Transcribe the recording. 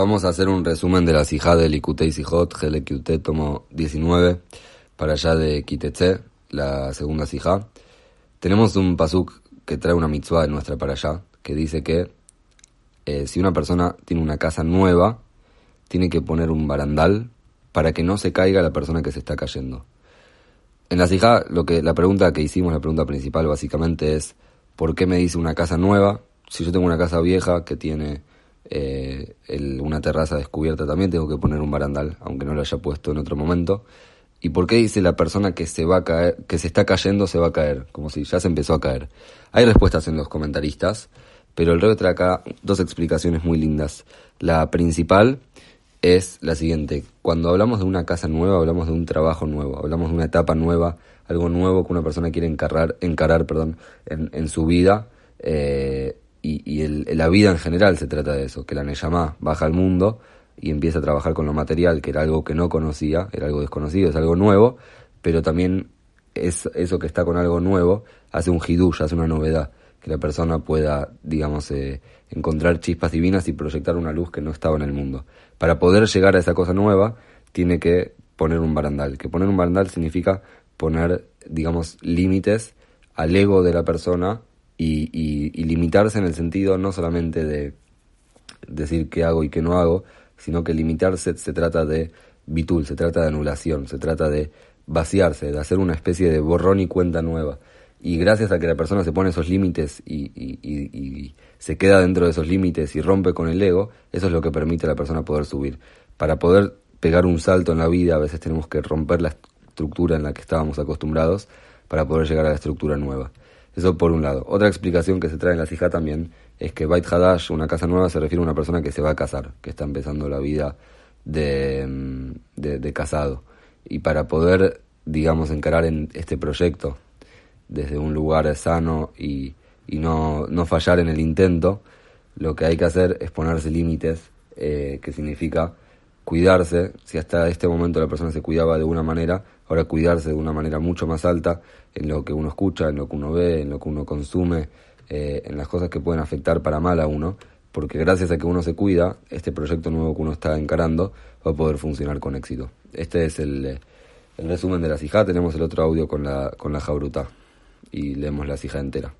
Vamos a hacer un resumen de la Sijá de Likutei Sijot, GLQT, tomo 19, para allá de Kitetse, la segunda Sijá. Tenemos un pasuk que trae una mitzvah en nuestra para allá, que dice que eh, si una persona tiene una casa nueva, tiene que poner un barandal para que no se caiga la persona que se está cayendo. En la Sijá, lo que, la pregunta que hicimos, la pregunta principal básicamente es, ¿por qué me dice una casa nueva? Si yo tengo una casa vieja que tiene eh, una terraza descubierta también tengo que poner un barandal, aunque no lo haya puesto en otro momento. ¿Y por qué dice la persona que se va a caer, que se está cayendo se va a caer? Como si ya se empezó a caer. Hay respuestas en los comentaristas, pero el rey trae acá dos explicaciones muy lindas. La principal es la siguiente. Cuando hablamos de una casa nueva, hablamos de un trabajo nuevo, hablamos de una etapa nueva, algo nuevo que una persona quiere encarar, encarar perdón, en, en su vida. Eh, y, el, la vida en general se trata de eso, que la Neyamá baja al mundo y empieza a trabajar con lo material, que era algo que no conocía, era algo desconocido, es algo nuevo, pero también es eso que está con algo nuevo hace un hidush, hace una novedad, que la persona pueda, digamos, eh, encontrar chispas divinas y proyectar una luz que no estaba en el mundo. Para poder llegar a esa cosa nueva, tiene que poner un barandal, que poner un barandal significa poner, digamos, límites al ego de la persona y, limitarse en el sentido no solamente de decir qué hago y qué no hago, sino que limitarse se trata de bitul, se trata de anulación, se trata de vaciarse, de hacer una especie de borrón y cuenta nueva. Y gracias a que la persona se pone esos límites y, y, se queda dentro de esos límites y rompe con el ego, eso es lo que permite a la persona poder subir. Para poder pegar un salto en la vida, a veces tenemos que romper la estructura en la que estábamos acostumbrados para poder llegar a la estructura nueva. Eso por un lado. Otra explicación que se trae en la Sijá también es que Bait Hadash, una casa nueva, se refiere a una persona que se va a casar, que está empezando la vida de, mm, de, casado. Y para poder, digamos, encarar en este proyecto desde un lugar sano y, y no, no fallar en el intento, lo que hay que hacer es ponerse límites, eh, que significa cuidarse. Si hasta este momento la persona se cuidaba de una manera, ahora cuidarse de una manera mucho más alta en lo que uno escucha, en lo que uno ve, en lo que uno consume, eh, en las cosas que pueden afectar para mal a uno, porque gracias a que uno se cuida, este proyecto nuevo que uno está encarando va a poder funcionar con éxito. Este es el, el resumen de la cija, tenemos el otro audio con la, con la jabruta y leemos la cija entera.